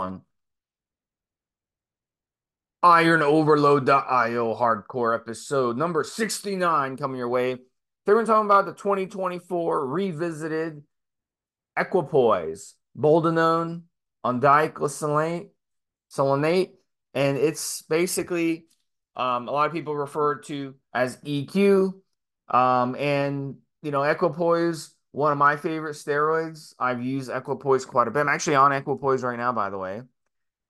One. IronOverload.io hardcore episode number 69 coming your way. Today we're talking about the 2024 revisited Equipoise Boldenone on diclosonate, selenate, and it's basically um, a lot of people refer to as EQ. Um, and you know, Equipoise one of my favorite steroids. I've used Equipoise quite a bit. I'm actually on Equipoise right now, by the way.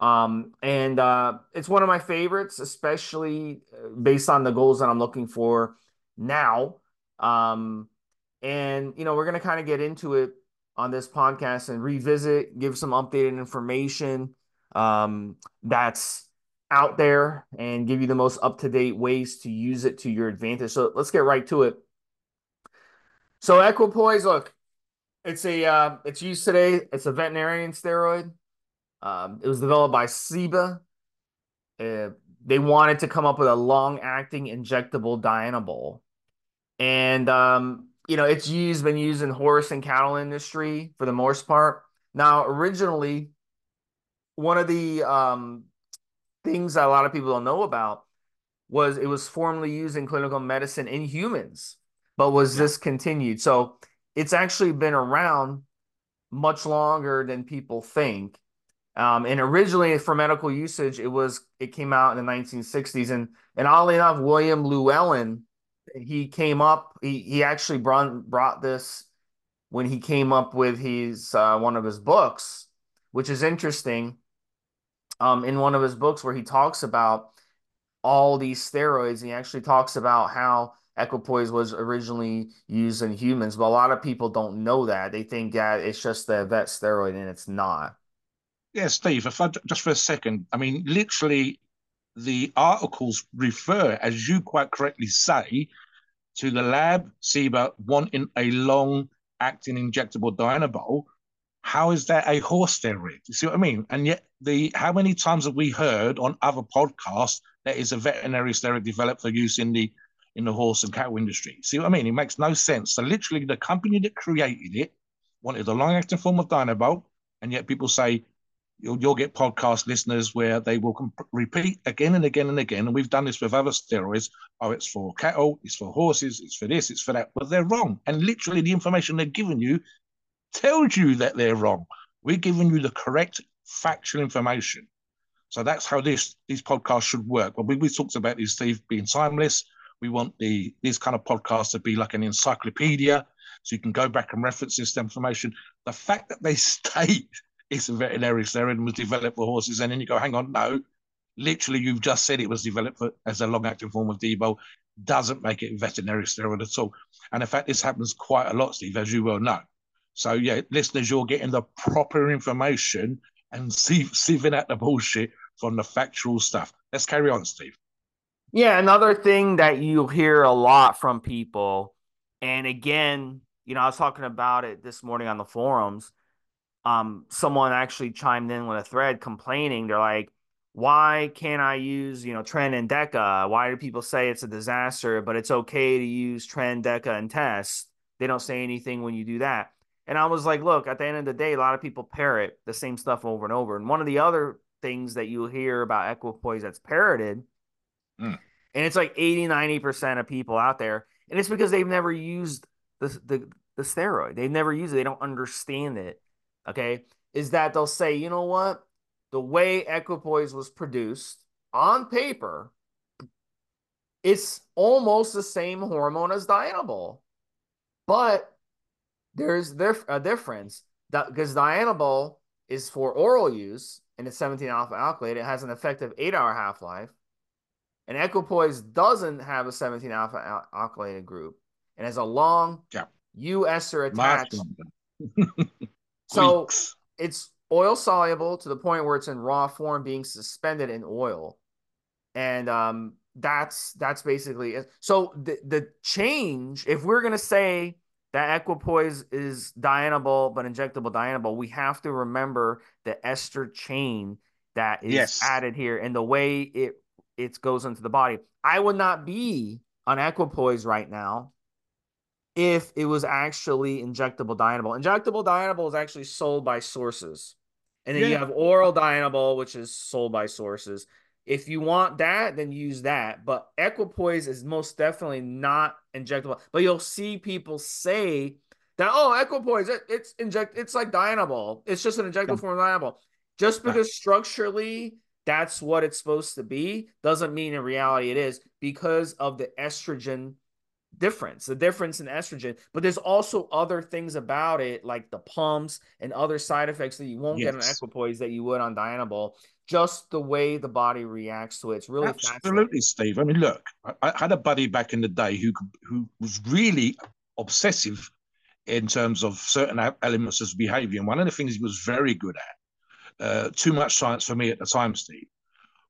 Um, and uh, it's one of my favorites, especially uh, based on the goals that I'm looking for now. Um, and you know, we're gonna kind of get into it on this podcast and revisit, give some updated information um, that's out there, and give you the most up to date ways to use it to your advantage. So let's get right to it. So equipoise, look, it's a uh, it's used today. It's a veterinarian steroid. Um, it was developed by Ciba. Uh, they wanted to come up with a long-acting injectable Dianabol, and um, you know it's used been used in horse and cattle industry for the most part. Now, originally, one of the um, things that a lot of people don't know about was it was formerly used in clinical medicine in humans but was yeah. discontinued. So it's actually been around much longer than people think. Um, and originally for medical usage, it was it came out in the 1960s. And and oddly enough, William Llewellyn, he came up, he he actually brought brought this when he came up with his uh, one of his books, which is interesting. Um, in one of his books where he talks about all these steroids, he actually talks about how equipoise was originally used in humans, but a lot of people don't know that. They think that it's just the vet steroid, and it's not. Yeah, Steve, if I just for a second, I mean, literally, the articles refer, as you quite correctly say, to the lab Ciba wanting a long acting injectable Dianabol. How is that a horse steroid? You see what I mean? And yet, the how many times have we heard on other podcasts that is a veterinary steroid developed for use in the in the horse and cattle industry. See what I mean? It makes no sense. So literally, the company that created it wanted a long-acting form of Dianabol, and yet people say you'll, you'll get podcast listeners where they will comp- repeat again and again and again. And we've done this with other steroids. Oh, it's for cattle, it's for horses, it's for this, it's for that. But they're wrong. And literally, the information they're giving you tells you that they're wrong. We're giving you the correct factual information. So that's how this these podcasts should work. But we, we talked about these, Steve, being timeless. We want the these kind of podcasts to be like an encyclopedia, so you can go back and reference this information. The fact that they state it's a veterinary steroid was developed for horses, and then you go, hang on, no, literally you've just said it was developed for, as a long-acting form of Debo, doesn't make it veterinary steroid at all. And in fact, this happens quite a lot, Steve, as you well know. So yeah, listeners, you're getting the proper information and sieving out the bullshit from the factual stuff. Let's carry on, Steve. Yeah, another thing that you hear a lot from people, and again, you know, I was talking about it this morning on the forums. Um, someone actually chimed in with a thread complaining. They're like, why can't I use, you know, Tren and Deca? Why do people say it's a disaster, but it's okay to use Tren, Deca, and test? They don't say anything when you do that. And I was like, look, at the end of the day, a lot of people parrot the same stuff over and over. And one of the other things that you'll hear about equipoise that's parroted Mm. And it's like 80, 90% of people out there. And it's because they've never used the, the, the steroid. They've never used it. They don't understand it. Okay. Is that they'll say, you know what? The way Equipoise was produced on paper, it's almost the same hormone as Dianabol. But there's a difference because Dianabol is for oral use and it's 17 alpha alkylate. It has an effective eight hour half life. And equipoise doesn't have a 17 alpha alkylated group and has a long yeah. U ester attached. so it's oil soluble to the point where it's in raw form being suspended in oil. And um that's that's basically it. So the the change, if we're gonna say that equipoise is dianabol but injectable dianabol, we have to remember the ester chain that is yes. added here and the way it it goes into the body. I would not be on equipoise right now if it was actually injectable dianabol. Injectable dianabol is actually sold by sources. And then yeah. you have oral dianabol, which is sold by sources. If you want that, then use that. But equipoise is most definitely not injectable. But you'll see people say that, oh, equipoise, it, it's inject, it's like dianabol. It's just an injectable yeah. form of dianabol. Just because structurally that's what it's supposed to be doesn't mean in reality it is because of the estrogen difference, the difference in estrogen. But there's also other things about it, like the pumps and other side effects that you won't yes. get on equipoise that you would on Dianabol. Just the way the body reacts to it. It's really absolutely, Steve. I mean, look, I, I had a buddy back in the day who who was really obsessive in terms of certain elements of behavior. And one of the things he was very good at, uh, too much science for me at the time, Steve,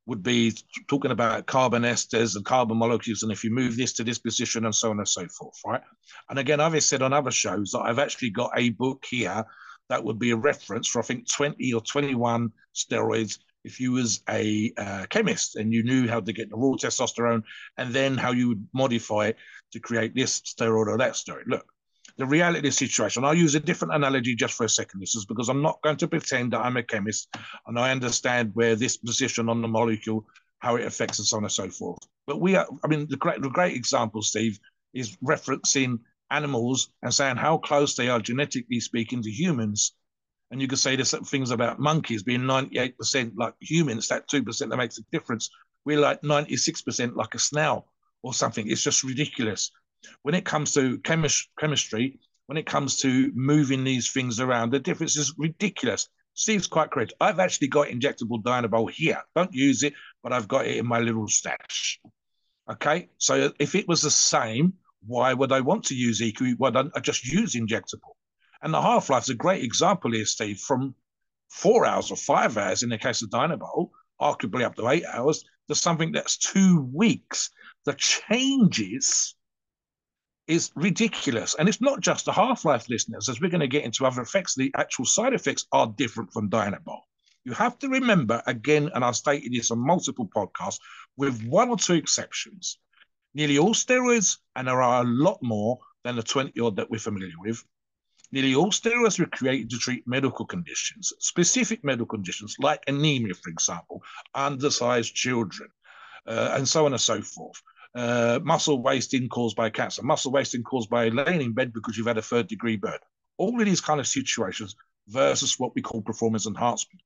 would be talking about carbon esters and carbon molecules, and if you move this to this position, and so on and so forth, right? And again, I've said on other shows that I've actually got a book here that would be a reference for I think 20 or 21 steroids if you was a uh, chemist and you knew how to get the raw testosterone and then how you would modify it to create this steroid or that steroid. Look, the reality of the situation. I'll use a different analogy just for a second. This is because I'm not going to pretend that I'm a chemist and I understand where this position on the molecule, how it affects and so on and so forth. But we are, I mean, the great, the great example, Steve, is referencing animals and saying how close they are genetically speaking to humans. And you could say there's things about monkeys being 98% like humans, that 2% that makes a difference. We're like 96% like a snail or something. It's just ridiculous when it comes to chemis- chemistry, when it comes to moving these things around, the difference is ridiculous. Steve's quite correct. I've actually got injectable Dianabol here. Don't use it, but I've got it in my little stash. Okay, so if it was the same, why would I want to use EQ? Why don't I just use injectable? And the half life is a great example here, Steve, from four hours or five hours in the case of Dianabol, arguably up to eight hours, to something that's two weeks. The changes is ridiculous. And it's not just the half life, listeners, as we're going to get into other effects, the actual side effects are different from Dianabol. You have to remember, again, and I've stated this on multiple podcasts, with one or two exceptions, nearly all steroids, and there are a lot more than the 20 odd that we're familiar with, nearly all steroids were created to treat medical conditions, specific medical conditions like anemia, for example, undersized children, uh, and so on and so forth uh, muscle wasting caused by cancer, muscle wasting caused by laying in bed because you've had a third degree burn. All of these kind of situations versus what we call performance enhancement.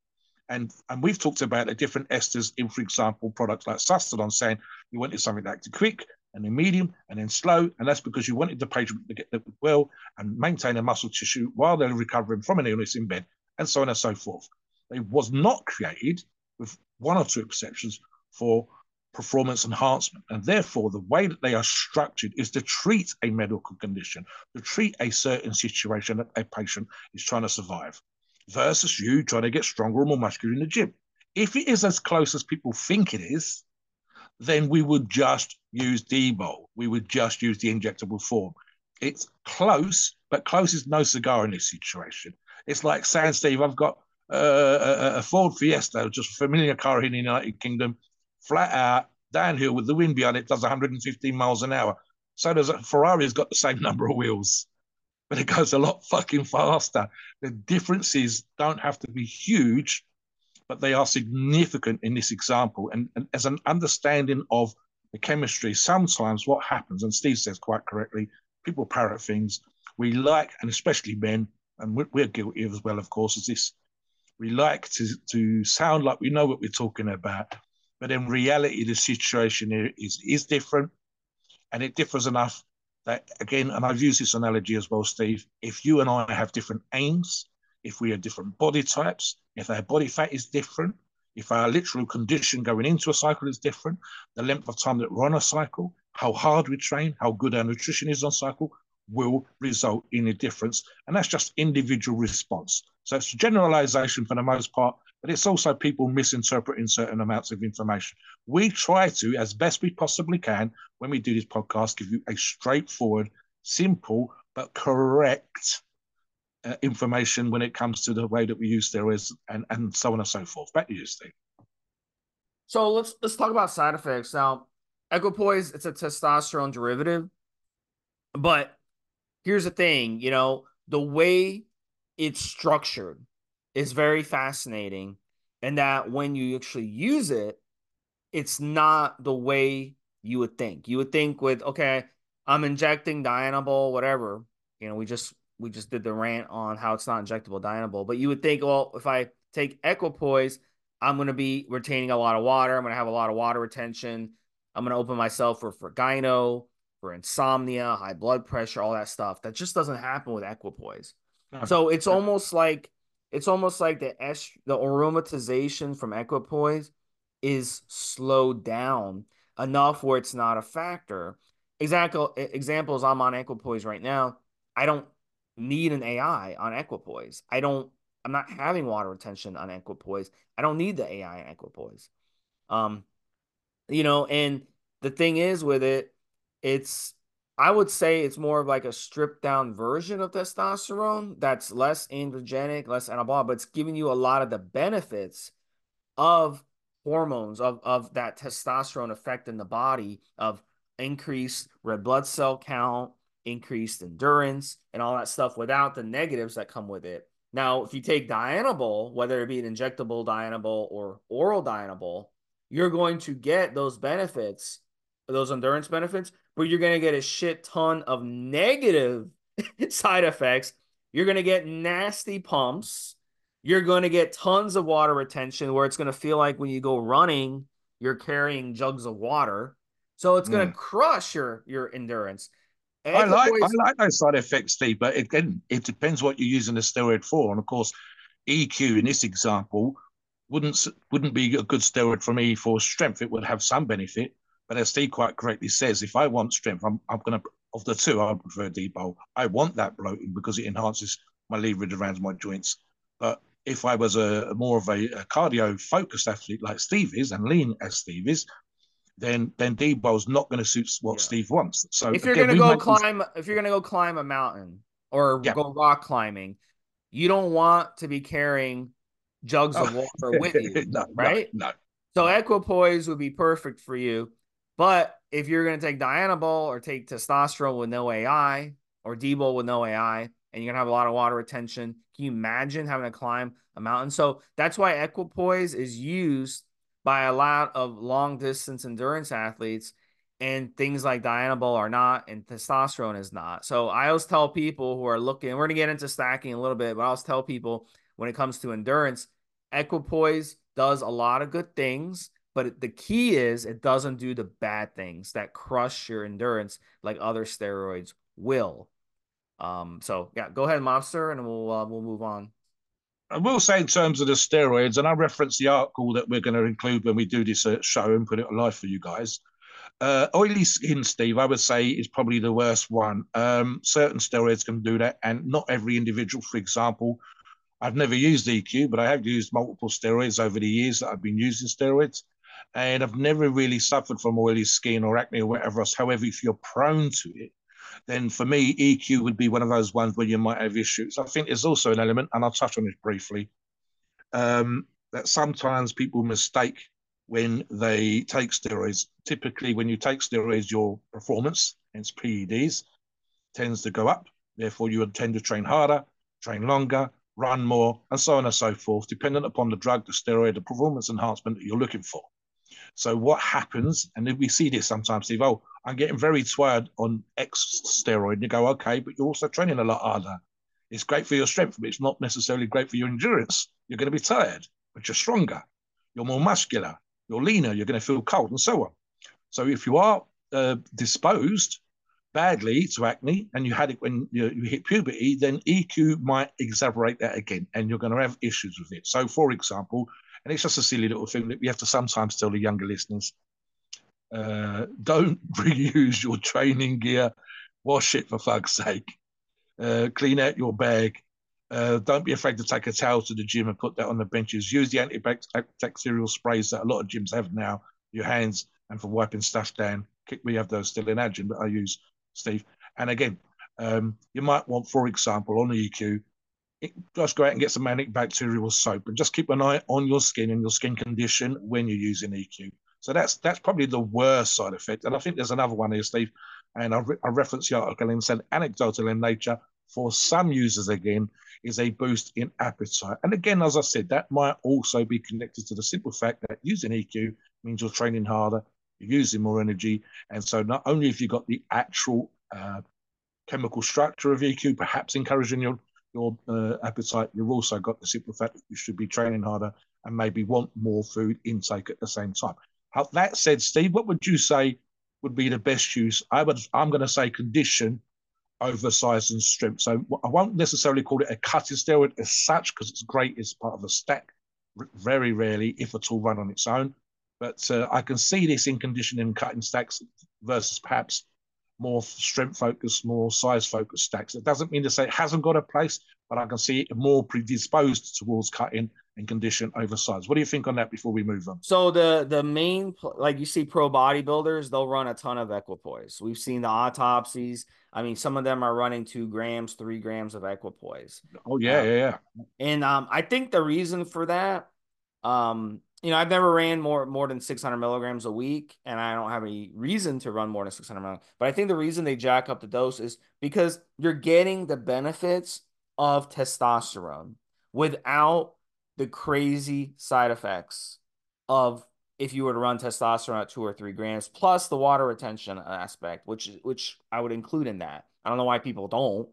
And, and we've talked about the different esters in, for example, products like Sustodon, saying you wanted something to act quick and then medium and then slow. And that's because you wanted the patient to get well and maintain a muscle tissue while they're recovering from an illness in bed, and so on and so forth. It was not created, with one or two exceptions, for performance enhancement. And therefore, the way that they are structured is to treat a medical condition, to treat a certain situation that a patient is trying to survive, versus you trying to get stronger or more muscular in the gym. If it is as close as people think it is, then we would just use D-bol. We would just use the injectable form. It's close, but close is no cigar in this situation. It's like saying, Steve, I've got uh, a, a Ford Fiesta, just a familiar car in the United Kingdom flat out, downhill with the wind behind it, does 115 miles an hour. So does a Ferrari's got the same number of wheels, but it goes a lot fucking faster. The differences don't have to be huge, but they are significant in this example. And, and as an understanding of the chemistry, sometimes what happens, and Steve says quite correctly, people parrot things. We like, and especially men, and we're, we're guilty as well, of course, is this. We like to, to sound like we know what we're talking about, but in reality, the situation is, is different. And it differs enough that, again, and I've used this analogy as well, Steve, if you and I have different aims, if we are different body types, if our body fat is different, if our literal condition going into a cycle is different, the length of time that we're on a cycle, how hard we train, how good our nutrition is on cycle, will result in a difference. And that's just individual response. So it's generalization for the most part, but it's also people misinterpreting certain amounts of information. We try to, as best we possibly can, when we do this podcast, give you a straightforward, simple, but correct uh, information when it comes to the way that we use steroids and, and so on and so forth. Back to you, Steve. So let's let's talk about side effects. Now, equipoise, it's a testosterone derivative, but here's the thing, you know, the way it's structured is very fascinating. And that when you actually use it, it's not the way you would think. You would think with, okay, I'm injecting Dianabol, whatever. You know, we just we just did the rant on how it's not injectable Dianabol, but you would think, well, if I take Equipoise, I'm going to be retaining a lot of water. I'm going to have a lot of water retention. I'm going to open myself for for gyno, for insomnia, high blood pressure, all that stuff. That just doesn't happen with equipoise. So it's almost like it's almost like the est- the aromatization from equipoise is slowed down enough where it's not a factor. Example examples I'm on equipoise right now. I don't need an AI on equipoise. I don't I'm not having water retention on equipoise. I don't need the AI on equipoise. Um you know, and the thing is with it it's I would say it's more of like a stripped down version of testosterone that's less androgenic, less anabolic, but it's giving you a lot of the benefits of hormones of of that testosterone effect in the body of increased red blood cell count, increased endurance, and all that stuff without the negatives that come with it. Now, if you take Dianabol, whether it be an injectable Dianabol or oral Dianabol, you're going to get those benefits, those endurance benefits, but you're going to get a shit ton of negative side effects. You're going to get nasty pumps. You're going to get tons of water retention where it's going to feel like when you go running, you're carrying jugs of water. So it's going to mm. crush your your endurance. I like I like those side effects, Steve, but again, it depends what you're using the steroid for. And of course, EQ in this example wouldn't wouldn't be a good steroid for me for strength. It would have some benefit, but as Steve quite correctly says, if I want strength, I'm, I'm going to, of the two, I prefer Debo. I want that bloating because it enhances my leverage around my joints. But if I was a more of a, a cardio focused athlete like Steve is and lean as Steve is, then then Debo's not going to suit what yeah. Steve wants. So if you're going to go climb, this... if you're going to go climb a mountain or yeah. go rock climbing, you don't want to be carrying jugs of water with you, no, right? No, no. So equipoise would be perfect for you. But if you're going to take Dianabol or take testosterone with no AI or Debo with no AI, and you're going to have a lot of water retention, can you imagine having to climb a mountain? So that's why equipoise is used by a lot of long distance endurance athletes and things like Dianabol are not and testosterone is not. So I always tell people who are looking, we're going to get into stacking a little bit, but I always tell people when it comes to endurance, equipoise does a lot of good things but the key is it doesn't do the bad things that crush your endurance like other steroids will. Um, so yeah, go ahead, Mobster, and we'll uh, we'll move on. I will say in terms of the steroids, and I reference the article that we're going to include when we do this uh, show and put it live for you guys. Uh, oily skin, Steve, I would say is probably the worst one. Um, certain steroids can do that, and not every individual. For example, I've never used EQ, but I have used multiple steroids over the years that I've been using steroids and I've never really suffered from oily skin or acne or whatever else. However, if you're prone to it, then for me, EQ would be one of those ones where you might have issues. I think there's also an element, and I'll touch on it briefly, um, that sometimes people mistake when they take steroids. Typically, when you take steroids, your performance, hence PEDs, tends to go up. Therefore, you would tend to train harder, train longer, run more, and so on and so forth, dependent upon the drug, the steroid, the performance enhancement that you're looking for. So what happens, and we see this sometimes, Steve, oh, I'm getting very tired on X steroid. And you go, okay, but you're also training a lot harder. It's great for your strength, but it's not necessarily great for your endurance. You're going to be tired, but you're stronger. You're more muscular. You're leaner. You're going to feel cold and so on. So if you are uh, disposed badly to acne and you had it when you, you, hit puberty, then EQ might exacerbate that again and you're going to have issues with it. So, for example, and it's just a silly little thing that we have to sometimes tell the younger listeners. Uh, don't reuse your training gear Wash it for fuck's sake. Uh, clean out your bag. Uh, don't be afraid to take a towel to the gym and put that on the benches. Use the antibacterial sprays that a lot of gyms have now. Your hands and for wiping stuff down. We have those still in our gym that I use, Steve. And again, um, you might want, for example, on the EQ, just go out and get some antibacterial soap and just keep an eye on your skin and your skin condition when you're using EQ. So that's that's probably the worst side effect. And I think there's another one here, Steve. And I, re- I referenced the article and said anecdotal in nature for some users again is a boost in appetite. And again, as I said, that might also be connected to the simple fact that using EQ means you're training harder, you're using more energy. And so not only have you got the actual uh, chemical structure of EQ, perhaps encouraging your your uh, appetite, you've also got the simple fact that you should be training harder and maybe want more food intake at the same time. How, that said, Steve, what would you say would be the best use? I would, I'm going to say condition over size and strength. So I won't necessarily call it a cutting steroid as such because it's great as part of a stack. Very rarely, if at all, run on its own. But uh, I can see this in conditioning cutting stacks versus perhaps more strength focused, more size focused stacks. It doesn't mean to say it hasn't got a place, but I can see it more predisposed towards cutting and condition over size. What do you think on that before we move on? So the the main like you see pro bodybuilders, they'll run a ton of equipoise. We've seen the autopsies. I mean, some of them are running two grams, three grams of equipoise. Oh yeah, um, yeah, yeah. And um, I think the reason for that, um, you know, I've never ran more more than 600 milligrams a week, and I don't have any reason to run more than 600 milligrams. But I think the reason they jack up the dose is because you're getting the benefits of testosterone without the crazy side effects of if you were to run testosterone at two or three grams, plus the water retention aspect, which which I would include in that. I don't know why people don't.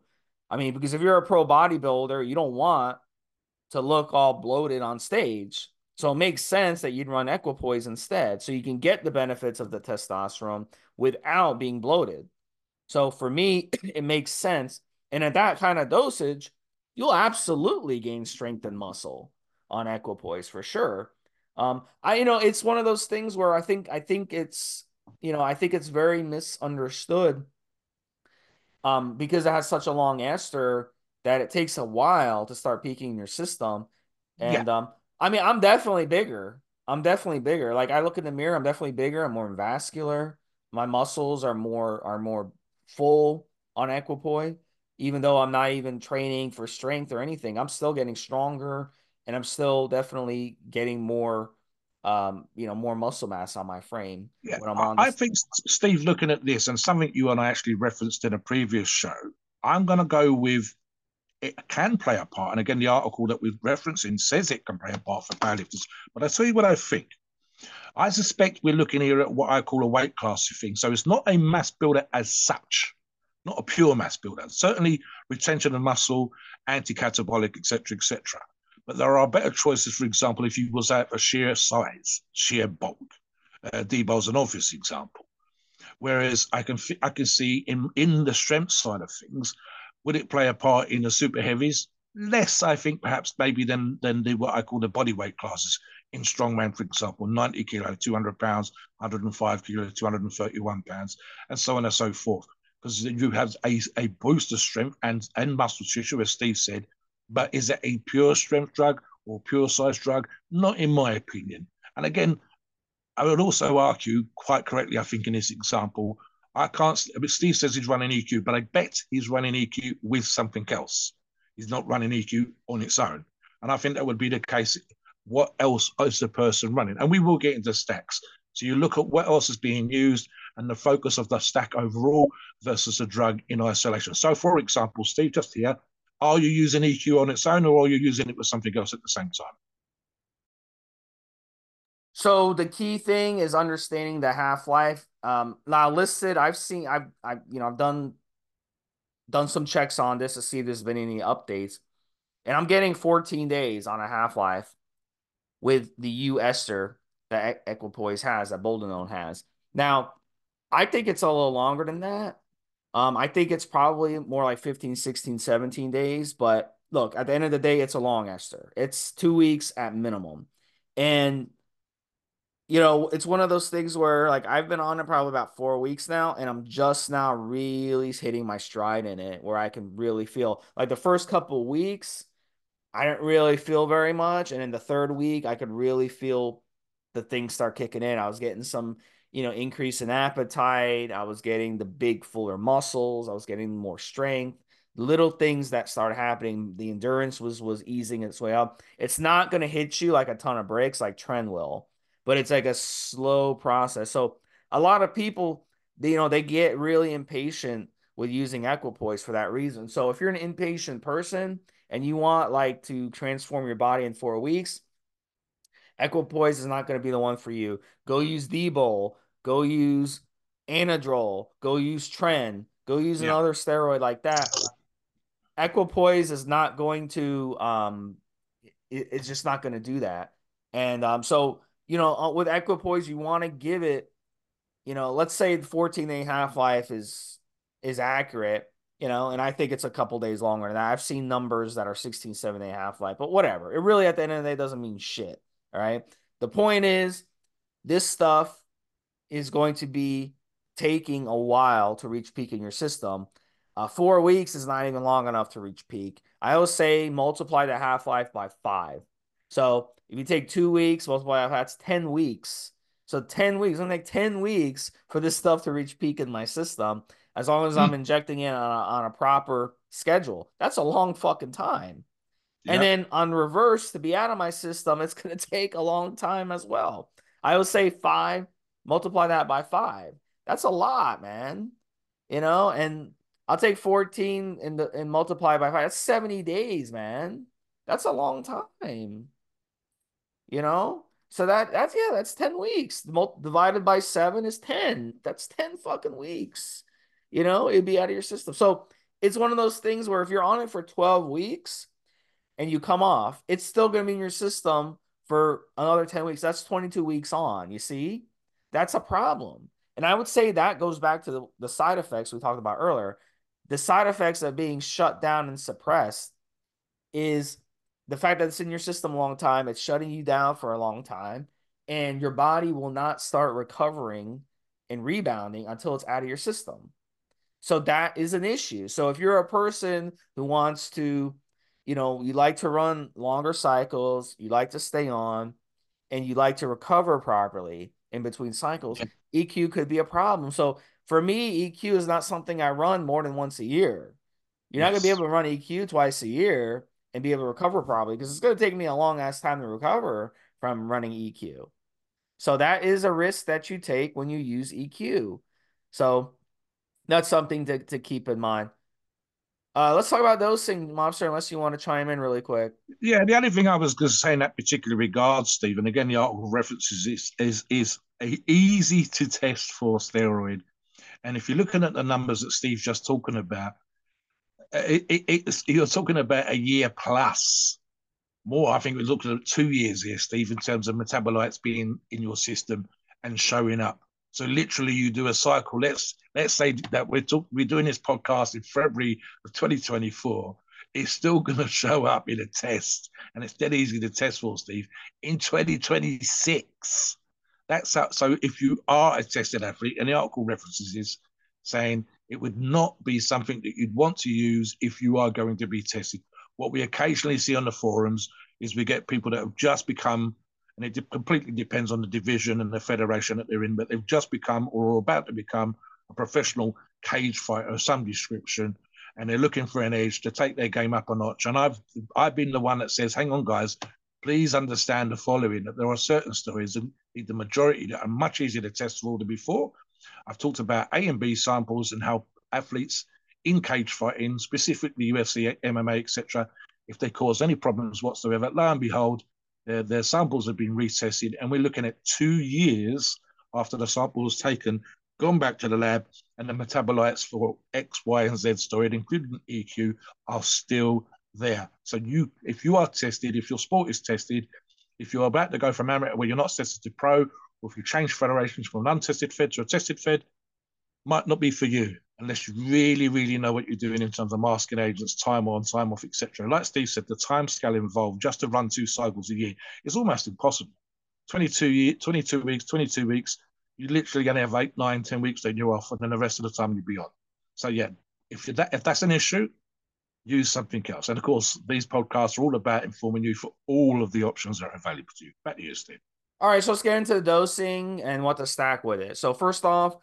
I mean, because if you're a pro bodybuilder, you don't want to look all bloated on stage. So it makes sense that you'd run equipoise instead. So you can get the benefits of the testosterone without being bloated. So for me, it makes sense. And at that kind of dosage, you'll absolutely gain strength and muscle on equipoise for sure. Um, I you know it's one of those things where I think I think it's you know I think it's very misunderstood. Um, because it has such a long ester that it takes a while to start peaking in your system. And yeah. um, I mean, I'm definitely bigger. I'm definitely bigger. Like I look in the mirror, I'm definitely bigger. I'm more vascular. My muscles are more are more full on equipoise. Even though I'm not even training for strength or anything, I'm still getting stronger, and I'm still definitely getting more, um, you know, more muscle mass on my frame. Yeah, I, I think Steve, looking at this and something you and I actually referenced in a previous show, I'm going to go with it can play a part. And again, the article that we're referencing says it can play a part for powerlifters. But I tell you what I think. I suspect we're looking here at what I call a weight class thing. So it's not a mass builder as such, not a pure mass builder. Certainly retention of muscle, anti-catabolic, etc., etc. But there are better choices. For example, if you was at a sheer size, sheer bulk, uh, Debo's an obvious example. Whereas I can I can see in in the strength side of things, would it play a part in the super heavies? Less, I think, perhaps maybe than than the what I call the body weight classes in strongman, for example, 90 kilo, 200 pounds, 105 kilo, 231 pounds, and so on and so forth. Because you have a, a boost of strength and, and muscle tissue, as Steve said, but is it a pure strength drug or pure size drug? Not in my opinion. And again, I would also argue quite correctly, I think, in this example, I can't. Steve says he's running EQ, but I bet he's running EQ with something else. He's not running EQ on its own. And I think that would be the case. What else is the person running? And we will get into stacks. So you look at what else is being used and the focus of the stack overall versus a drug in isolation. So, for example, Steve, just here, are you using EQ on its own or are you using it with something else at the same time? So the key thing is understanding the half life. Um, now listed, I've seen, I've, I've, you know, I've done, done some checks on this to see if there's been any updates, and I'm getting 14 days on a half life with the U ester that Equipoise has, that Boldenone has. Now, I think it's a little longer than that. Um, I think it's probably more like 15, 16, 17 days. But look, at the end of the day, it's a long ester. It's two weeks at minimum. And you know, it's one of those things where like I've been on it probably about four weeks now, and I'm just now really hitting my stride in it where I can really feel like the first couple weeks, I didn't really feel very much. And in the third week, I could really feel the things start kicking in. I was getting some, you know, increase in appetite. I was getting the big, fuller muscles. I was getting more strength. Little things that started happening. The endurance was was easing its way up. It's not going to hit you like a ton of breaks like trend will, but it's like a slow process. So a lot of people, they, you know, they get really impatient with using equipoise for that reason. So if you're an impatient person and you want like to transform your body in four weeks, Equipoise is not going to be the one for you. Go use D-Bol. Go use Anadrol. Go use Tren. Go use yeah. another steroid like that. Equipoise is not going to. Um, it, it's just not going to do that. And um, so you know, uh, with Equipoise, you want to give it. You know, let's say the 14 day half life is is accurate you know, and I think it's a couple days longer than that. I've seen numbers that are 16, 7 day half life, but whatever. It really at the end of the day doesn't mean shit. All right. The point is, this stuff is going to be taking a while to reach peak in your system. Uh, four weeks is not even long enough to reach peak. I always say multiply the half life by five. So if you take two weeks, multiply that's 10 weeks. So 10 weeks, I'm like 10 weeks for this stuff to reach peak in my system, as long as I'm hmm. injecting it on a, on a proper schedule. That's a long fucking time. And then on reverse, to be out of my system, it's going to take a long time as well. I would say five, multiply that by five. That's a lot, man. You know, and I'll take 14 and, the, and multiply by five. That's 70 days, man. That's a long time. You know? So that that's yeah, that's 10 weeks. Divided by seven is 10. That's 10 fucking weeks. You know, it'd be out of your system. So it's one of those things where if you're on it for 12 weeks, and you come off, it's still going to be in your system for another 10 weeks. That's 22 weeks on. You see, that's a problem. And I would say that goes back to the, the side effects we talked about earlier. The side effects of being shut down and suppressed is the fact that it's in your system a long time, it's shutting you down for a long time, and your body will not start recovering and rebounding until it's out of your system. So that is an issue. So if you're a person who wants to you know, you like to run longer cycles, you like to stay on, and you like to recover properly in between cycles, EQ could be a problem. So for me, EQ is not something I run more than once a year. You're yes. not going to be able to run EQ twice a year and be able to recover properly because it's going to take me a long ass time to recover from running EQ. So that is a risk that you take when you use EQ. So that's something to, to keep in mind. Uh, let's talk about those things, Mobster, unless you want to chime in really quick. Yeah, the only thing I was going to say in that particular regard, Stephen, again, the article references is, is, is a easy to test for steroid. And if you're looking at the numbers that Steve's just talking about, it, it, it, you're talking about a year plus more. I think we're looking at two years here, Steve, in terms of metabolites being in your system and showing up. So literally, you do a cycle. Let's let's say that we're talk, we're doing this podcast in February of 2024. It's still going to show up in a test, and it's dead easy to test for, Steve, in 2026. That's how, so. If you are a tested athlete, and the article references is saying it would not be something that you'd want to use if you are going to be tested. What we occasionally see on the forums is we get people that have just become and it completely depends on the division and the federation that they're in, but they've just become or are about to become a professional cage fighter of some description, and they're looking for an edge to take their game up a notch. And I've I've been the one that says, hang on, guys, please understand the following: that there are certain stories, and the majority that are much easier to test for than before. I've talked about A and B samples and how athletes in cage fighting, specifically UFC, MMA, etc., if they cause any problems whatsoever, lo and behold, their, their samples have been retested, and we're looking at two years after the sample was taken, gone back to the lab, and the metabolites for X, Y, and Z steroid, including EQ, are still there. So you, if you are tested, if your sport is tested, if you're about to go from amateur where you're not tested to pro, or if you change federations from an untested fed to a tested fed, might not be for you unless you really, really know what you're doing in terms of masking agents, time on, time off, etc. Like Steve said, the time scale involved just to run two cycles a year is almost impossible 22, year, 22 weeks, 22 weeks. You're literally going to have eight, nine, 10 weeks, then you're off, and then the rest of the time you'll be on. So, yeah, if that if that's an issue, use something else. And of course, these podcasts are all about informing you for all of the options that are available to you. Back to you, Steve. All right, so let's get into the dosing and what to stack with it. So first off,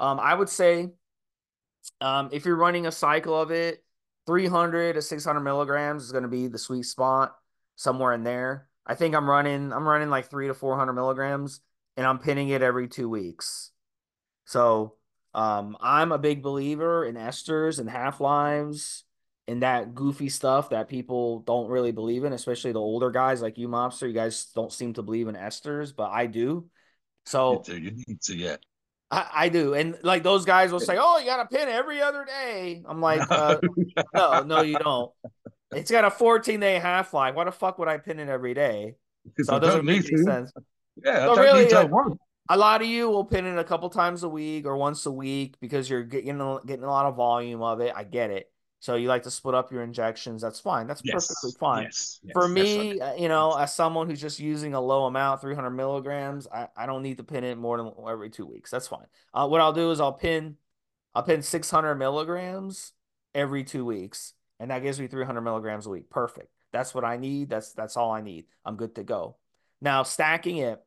um, I would say um, if you're running a cycle of it, 300 to 600 milligrams is going to be the sweet spot somewhere in there. I think I'm running I'm running like three to 400 milligrams, and I'm pinning it every two weeks. So um, I'm a big believer in esters and half lives and that goofy stuff that people don't really believe in, especially the older guys like you, Mobster. You guys don't seem to believe in esters, but I do. So you, you need to, yeah. I, I, do, and like those guys will say, "Oh, you got to pin every other day." I'm like, uh, "No, no, you don't." It's got a 14 day half life. Why the fuck would I pin it every day? So it doesn't make any sense. Yeah, so really, uh, a lot of you will pin it a couple times a week or once a week because you're getting getting a lot of volume of it. I get it. So you like to split up your injections. That's fine. That's yes. perfectly fine. Yes. Yes. For me. Uh, you know, as someone who's just using a low amount, 300 milligrams, I, I don't need to pin it more than every two weeks. That's fine. Uh, what I'll do is I'll pin, I'll pin 600 milligrams every two weeks, and that gives me 300 milligrams a week. Perfect. That's what I need. That's that's all I need. I'm good to go. Now stacking it.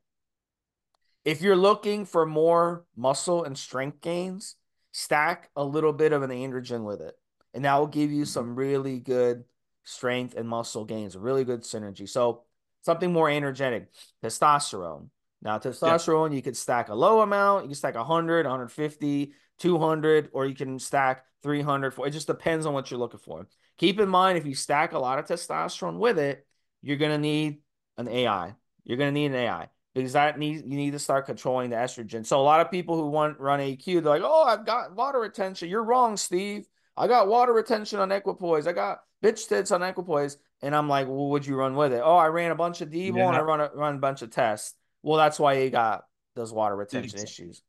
If you're looking for more muscle and strength gains, stack a little bit of an androgen with it and that will give you some really good strength and muscle gains, really good synergy. So something more energetic, testosterone. Now, testosterone, yeah. you could stack a low amount, you can stack 100, 150, 200, or you can stack 300. it just depends on what you're looking for. Keep in mind, if you stack a lot of testosterone with it, you're going to need an AI. You're going to need an AI because that needs you need to start controlling the estrogen. So a lot of people who want run AQ, they're like, "Oh, I've got water retention." You're wrong, Steve. I got water retention on equipoise. I got bitch tits on equipoise. And I'm like, well, would you run with it? Oh, I ran a bunch of Devo yeah. and I run a, run a bunch of tests. Well, that's why you got those water retention issues.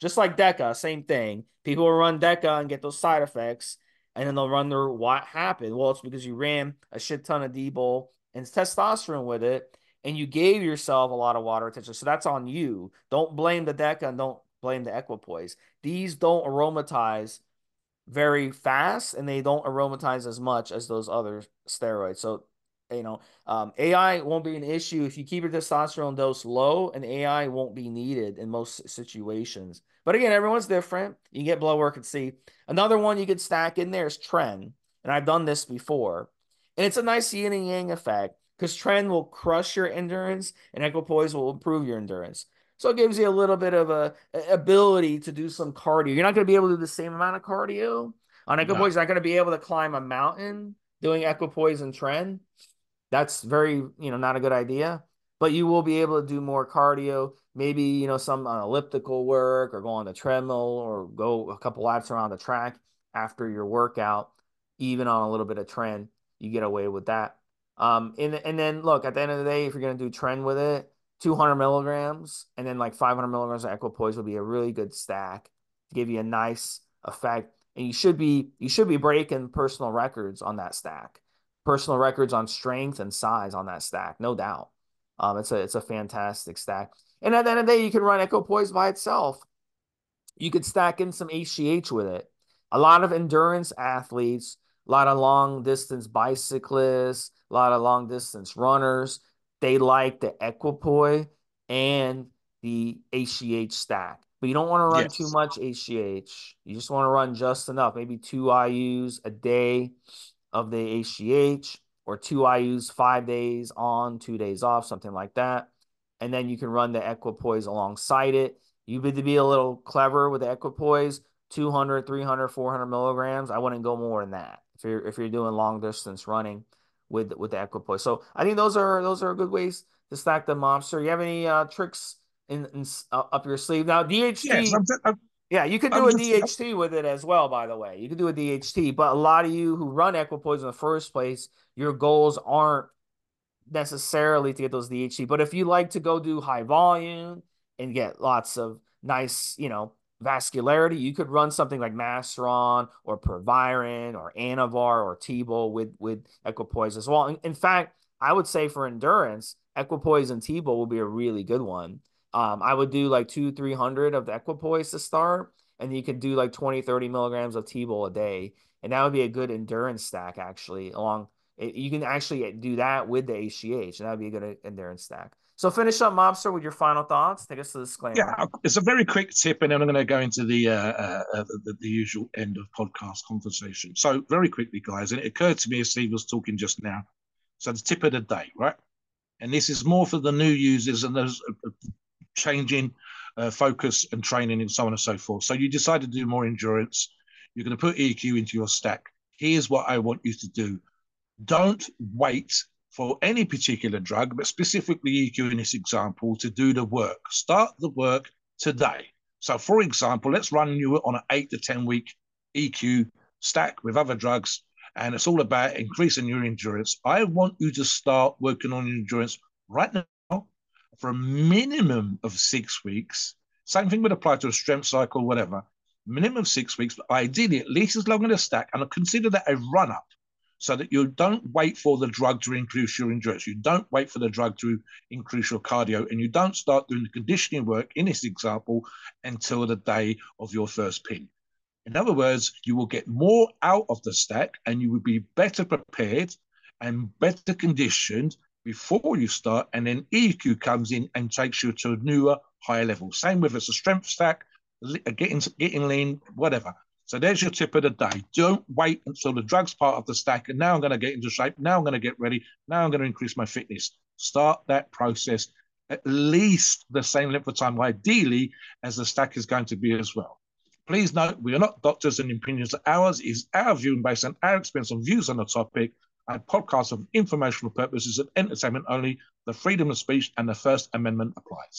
Just like DECA, same thing. People will run DECA and get those side effects, and then they'll run their what happened. Well, it's because you ran a shit ton of D-bol and testosterone with it, and you gave yourself a lot of water retention. So that's on you. Don't blame the DECA and don't blame the equipoise. These don't aromatize very fast and they don't aromatize as much as those other steroids. So, you know, um, AI won't be an issue if you keep your testosterone dose low, and AI won't be needed in most situations. But again, everyone's different. You get blood work and see. Another one you could stack in there is Tren, and I've done this before, and it's a nice yin and yang effect because Tren will crush your endurance, and Equipoise will improve your endurance. So it gives you a little bit of a, a ability to do some cardio. You're not going to be able to do the same amount of cardio on equipoise. No. Not going to be able to climb a mountain doing equipoise and trend. That's very you know not a good idea. But you will be able to do more cardio. Maybe you know some uh, elliptical work or go on the treadmill or go a couple laps around the track after your workout. Even on a little bit of trend. you get away with that. Um, and and then look at the end of the day, if you're going to do trend with it 200 milligrams and then like 500 milligrams of equipoise will be a really good stack to give you a nice effect. And you should be you should be breaking personal records on that stack. Personal records on strength and size on that stack no doubt. Um it's a it's a fantastic stack. And at the end of the day you can run equipoise by itself. You could stack in some hgh with it. A lot of endurance athletes a lot of long distance bicyclists a lot of long distance runners they like the equipoise and the HGH stack. But you don't want to run yes. too much HGH. You just want to run just enough, maybe two IUs a day of the HGH or two IUs five days on, two days off, something like that. And then you can run the equipoise alongside it. You need to be a little clever with the equipoise, 200, 300, 400 milligrams. I wouldn't go more than that if you're if you're doing long distance running with with the equipoise. So I think those are those are good ways to stack the mobster. You have any uh, tricks in, in uh, up your sleeve now? DHT. Yes, I'm, I'm, yeah, you could do I'm a just, DHT with it as well. By the way, you could do a DHT. But a lot of you who run equipoise in the first place, your goals aren't necessarily to get those DHT. But if you like to go do high volume and get lots of nice, you know, vascularity, you could run something like Masteron or Proviron or Anavar or Tbo with with equipoise as well. In, in fact, I would say for endurance, equipoise and T-bol will be a really good one. Um, I would do like two, 300 of the equipoise to start, and you could do like 20, 30 milligrams of T-bol a day. And that would be a good endurance stack, actually. Along, you can actually do that with the HGH, and that would be a good endurance stack. So finish up, Mobster, with your final thoughts. Take us to the disclaimer. Yeah, it's a very quick tip, and then I'm going to go into the, uh, uh, the, the usual end of podcast conversation. So very quickly, guys, and it occurred to me as Steve was talking just now. So the tip of the day, right? And this is more for the new users and those uh, uh, changing uh, focus and training and so on and so forth. So you decide to do more endurance. You're going to put EQ into your stack. Here's what I want you to do. Don't wait for any particular drug, but specifically EQ in this example, to do the work. Start the work today. So, for example, let's run you on an eight to 10 week EQ stack with other drugs, and it's all about increasing your endurance. I want you to start working on your endurance right now for a minimum of six weeks. Same thing would apply to a strength cycle, whatever. Minimum of six weeks, but ideally at least as long as a stack, and I consider that a run up so that you don't wait for the drug to increase your endurance. You don't wait for the drug to increase your cardio, and you don't start doing the conditioning work in this example until the day of your first pin. In other words, you will get more out of the stack and you will be better prepared and better conditioned before you start. And then EQ comes in and takes you to a newer, higher level. Same with it's a strength stack, getting, getting lean, whatever. So there's your tip of the day. Don't wait until the drug's part of the stack. And now I'm going to get into shape. Now I'm going to get ready. Now I'm going to increase my fitness. Start that process at least the same length of time, ideally, as the stack is going to be as well. Please note, we are not doctors and opinions. Ours is our view and based on our experience and views on the topic. Our podcast of informational purposes and entertainment only. The freedom of speech and the First Amendment applies.